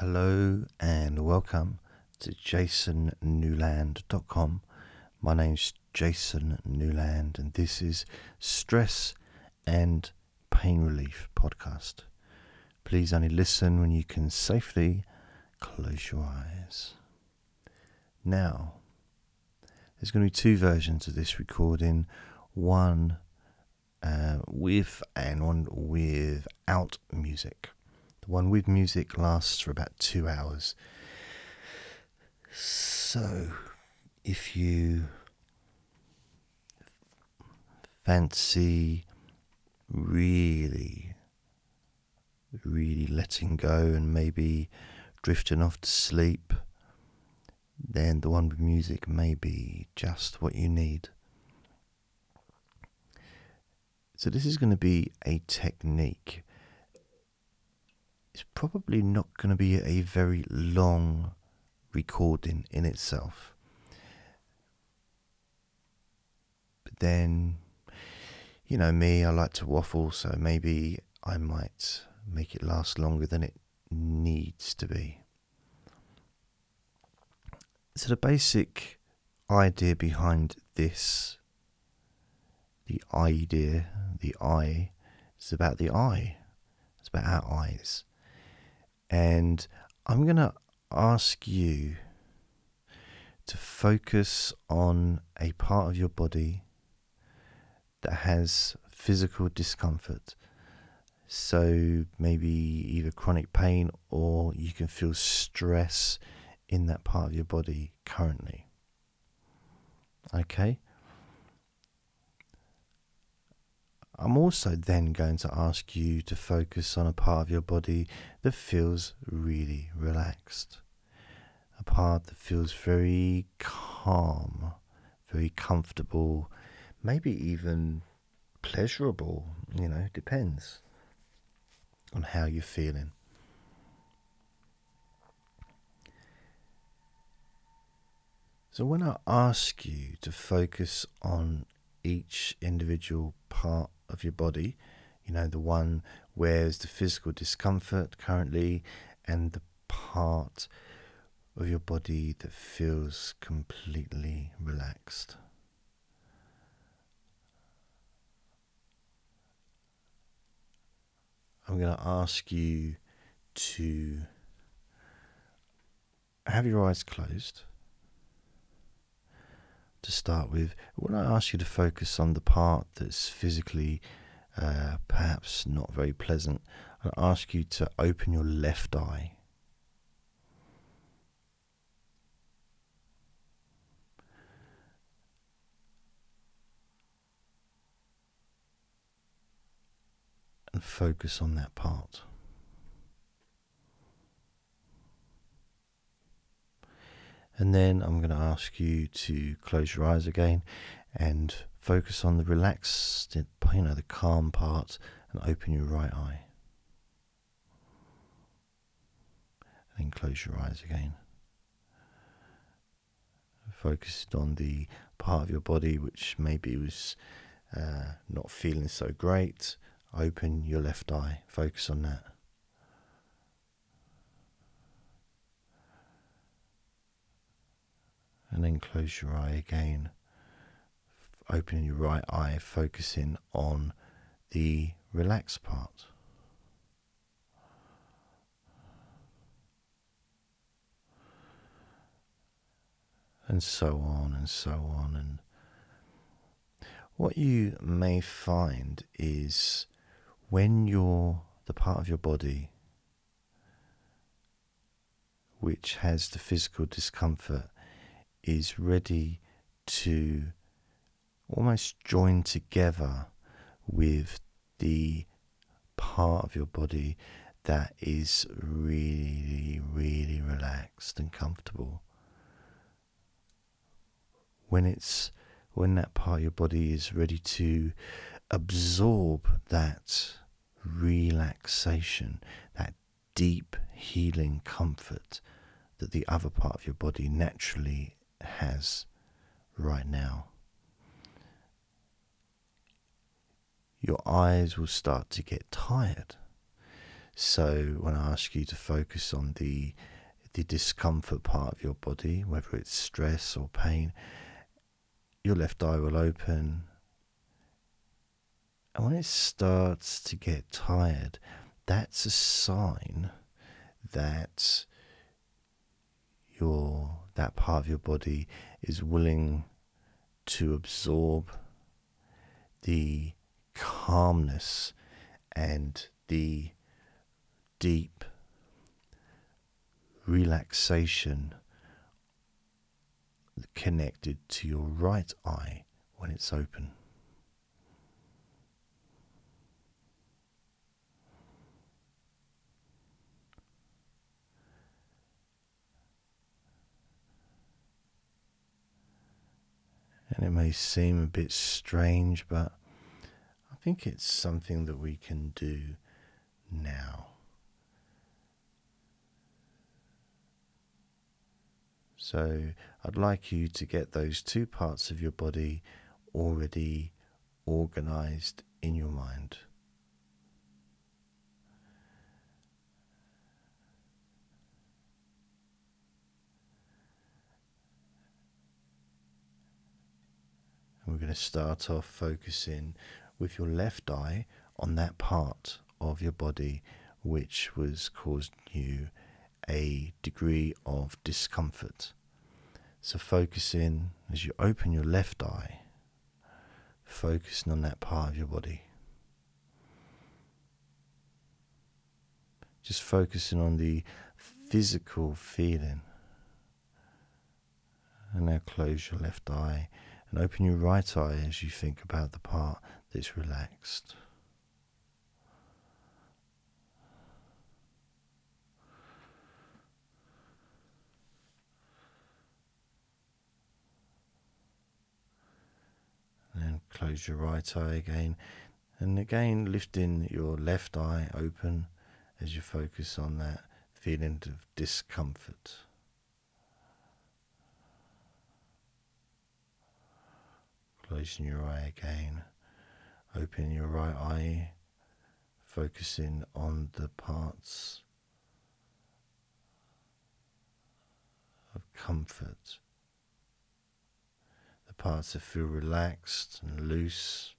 Hello and welcome to jasonnewland.com. My name's Jason Newland and this is Stress and Pain Relief Podcast. Please only listen when you can safely close your eyes. Now, there's going to be two versions of this recording one uh, with and one without music. The one with music lasts for about two hours. So, if you fancy really, really letting go and maybe drifting off to sleep, then the one with music may be just what you need. So, this is going to be a technique it's probably not going to be a very long recording in itself. But then, you know me, I like to waffle, so maybe I might make it last longer than it needs to be. So, the basic idea behind this, the idea, the eye, is about the eye. It's about our eyes. And I'm going to ask you to focus on a part of your body that has physical discomfort. So maybe either chronic pain or you can feel stress in that part of your body currently. Okay? I'm also then going to ask you to focus on a part of your body that feels really relaxed. A part that feels very calm, very comfortable, maybe even pleasurable, you know, depends on how you're feeling. So, when I ask you to focus on each individual part of your body, you know, the one where's the physical discomfort currently, and the part of your body that feels completely relaxed. I'm going to ask you to have your eyes closed to start with, when I ask you to focus on the part that's physically uh, perhaps not very pleasant, I ask you to open your left eye. And focus on that part. And then I'm going to ask you to close your eyes again and focus on the relaxed, you know, the calm part and open your right eye. And then close your eyes again. Focus on the part of your body which maybe was uh, not feeling so great. Open your left eye. Focus on that. And then close your eye again. Opening your right eye, focusing on the relaxed part. And so on and so on. And what you may find is when you're the part of your body which has the physical discomfort is ready to almost join together with the part of your body that is really, really relaxed and comfortable. When it's when that part of your body is ready to absorb that relaxation, that deep healing comfort that the other part of your body naturally has right now. Your eyes will start to get tired. So when I ask you to focus on the the discomfort part of your body, whether it's stress or pain, your left eye will open. And when it starts to get tired, that's a sign that your that part of your body is willing to absorb the calmness and the deep relaxation connected to your right eye when it's open. And it may seem a bit strange, but I think it's something that we can do now. So I'd like you to get those two parts of your body already organized in your mind. And we're going to start off focusing with your left eye on that part of your body which was causing you a degree of discomfort. So, focusing as you open your left eye, focusing on that part of your body. Just focusing on the physical feeling. And now close your left eye and open your right eye as you think about the part that's relaxed. And close your right eye again. And again, lifting your left eye open as you focus on that feeling of discomfort. Closing your eye again. Open your right eye, focusing on the parts of comfort, the parts that feel relaxed and loose.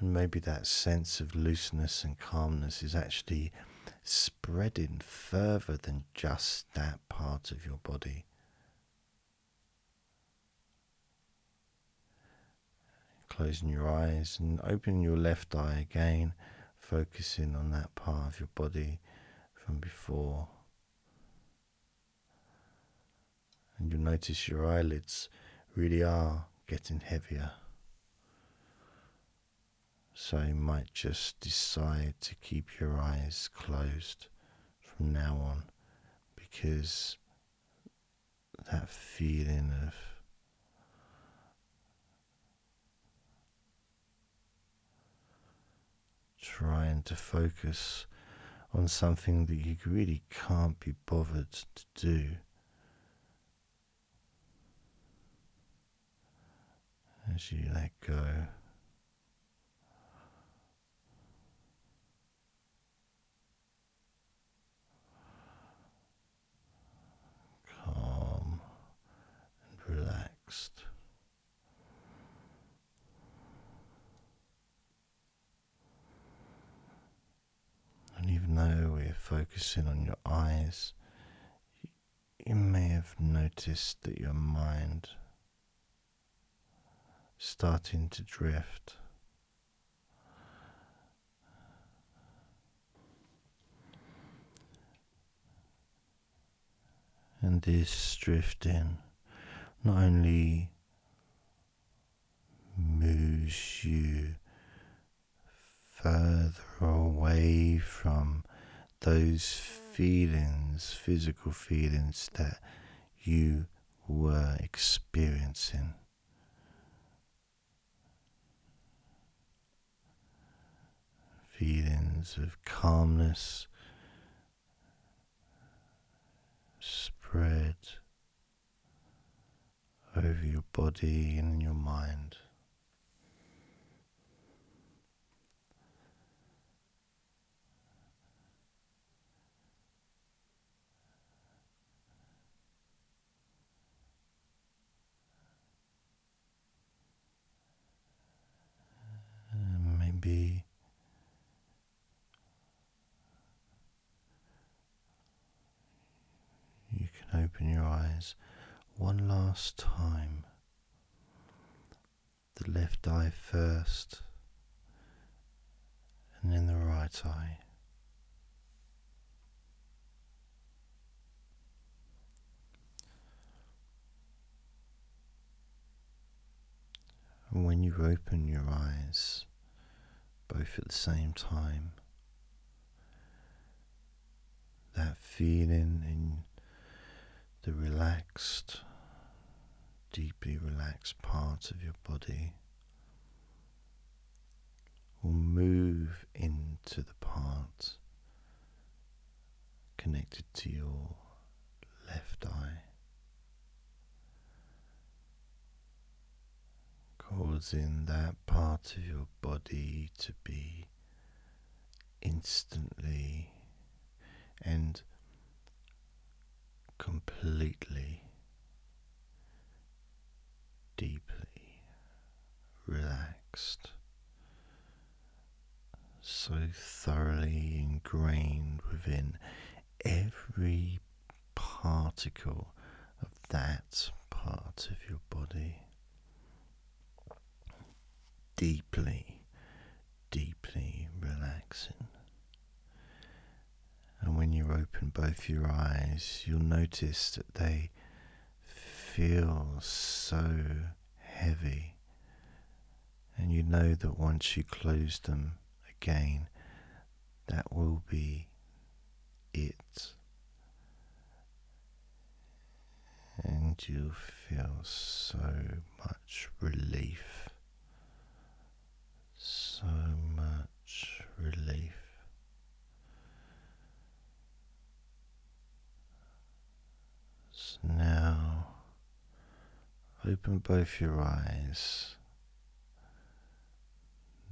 And maybe that sense of looseness and calmness is actually spreading further than just that part of your body. Closing your eyes and opening your left eye again, focusing on that part of your body from before. And you'll notice your eyelids really are getting heavier. So you might just decide to keep your eyes closed from now on because that feeling of trying to focus on something that you really can't be bothered to do. As you let go. Calm and relaxed. And even though we're focusing on your eyes, you may have noticed that your mind starting to drift. And this drifting not only moves you further away from those feelings, physical feelings that you were experiencing. Feelings of calmness spread over your body and your mind. maybe you can open your eyes one last time. The left eye first, and then the right eye. And when you open your eyes, both at the same time, that feeling in the relaxed, deeply relaxed part of your body will move into the part connected to your left eye. causing that part of your body to be instantly and completely, deeply relaxed, so thoroughly ingrained within every particle of that part of your body deeply, deeply relaxing. And when you open both your eyes, you'll notice that they feel so heavy. And you know that once you close them again, that will be it. And you'll feel so much relief so much relief. Now open both your eyes,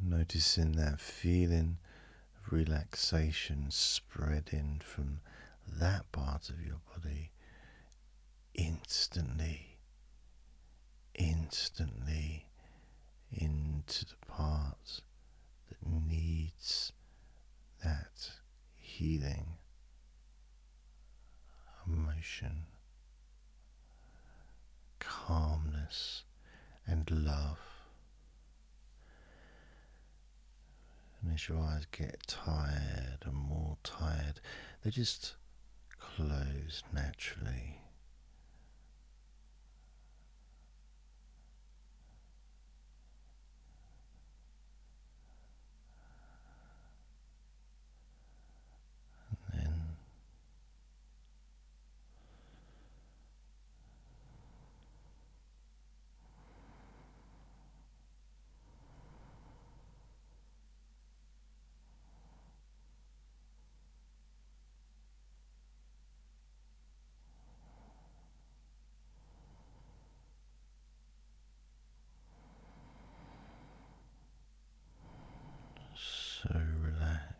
noticing that feeling of relaxation spreading from that part of your body instantly, instantly into the part that needs that healing emotion, calmness, and love. And as your eyes get tired and more tired, they just close naturally. so relaxed.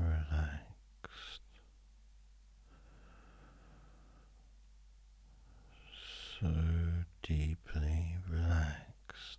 relaxed, so deeply relaxed.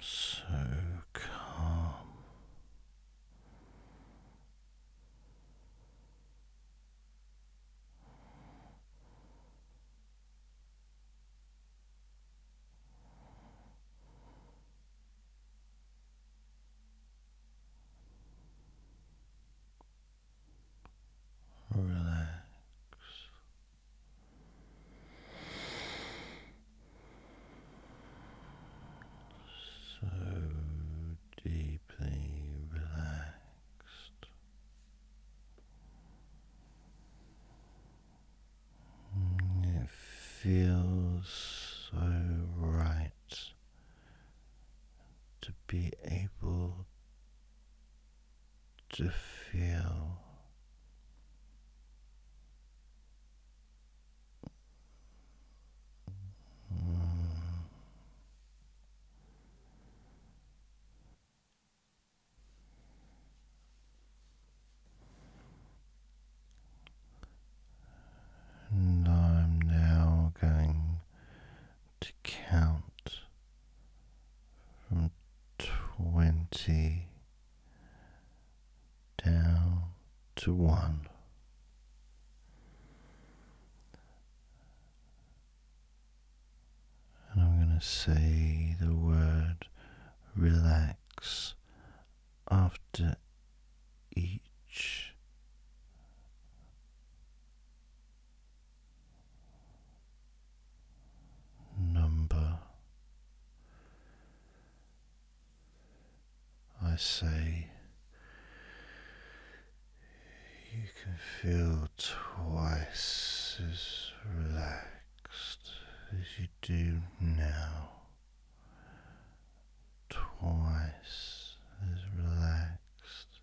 So calm. Feels so right to be able to feel. And I'm now going to count from twenty down to one. And I'm going to say the word relax after each number I say you can feel twice as relaxed as you do now, twice as relaxed,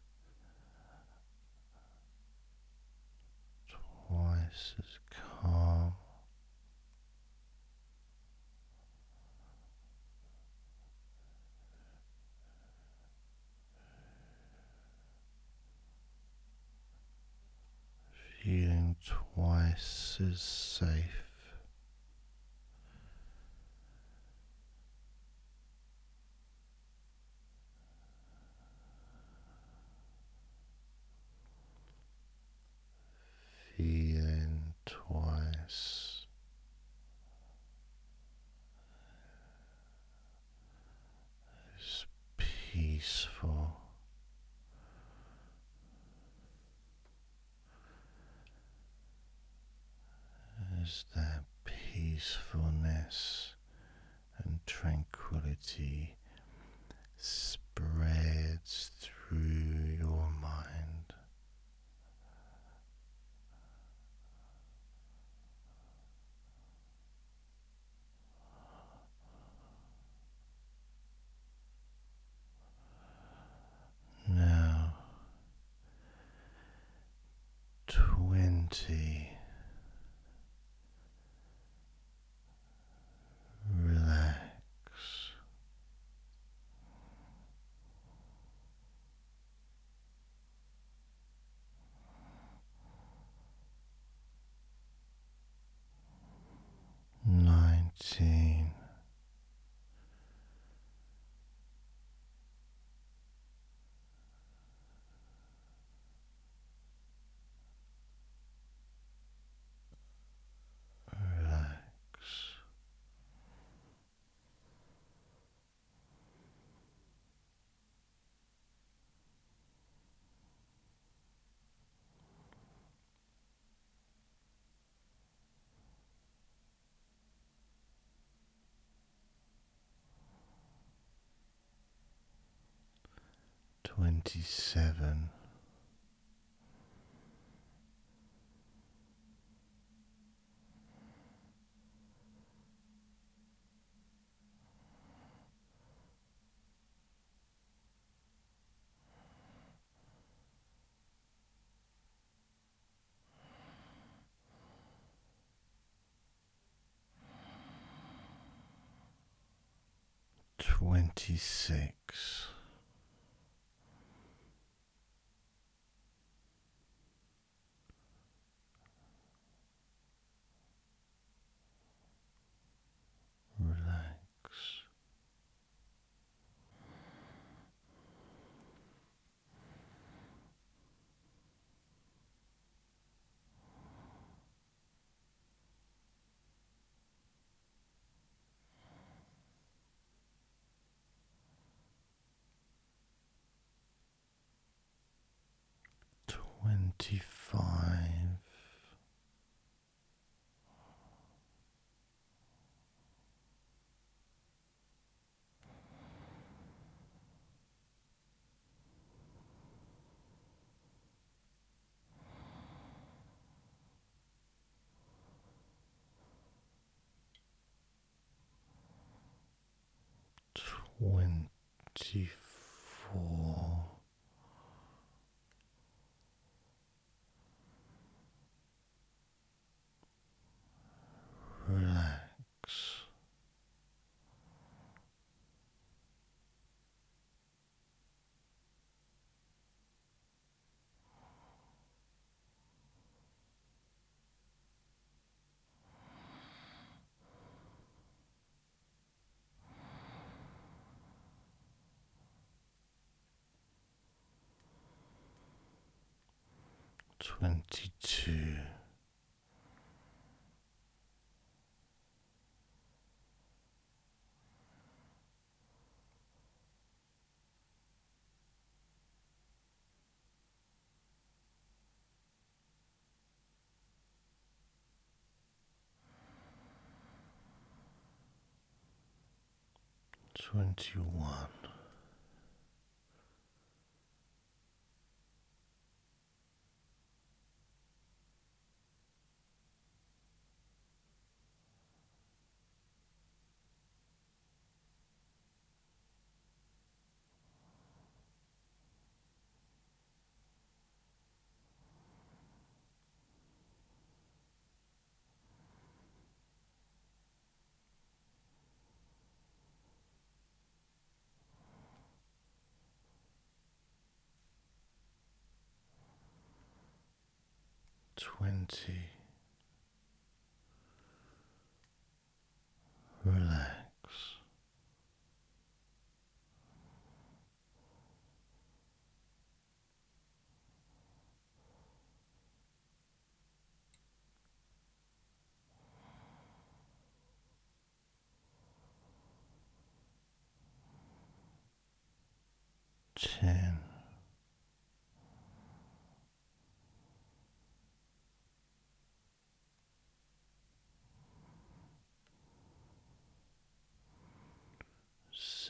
twice as calm. Feeling twice as safe. Feeling twice as peaceful. As that peacefulness and tranquility spreads through your mind. Now, twenty. Relax. Nineteen. Relax. Twenty seven. Twenty six. Relax. Twenty five. twenty four. Relax. Twenty two. Twenty one. Twenty. Relax. Ten.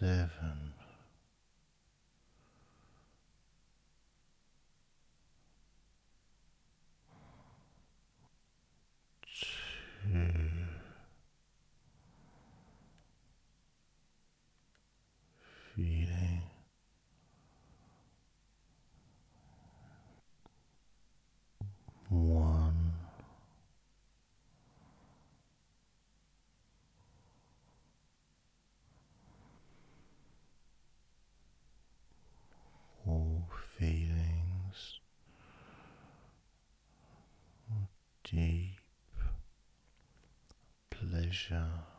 Seven, two, feeling one. All feelings deep pleasure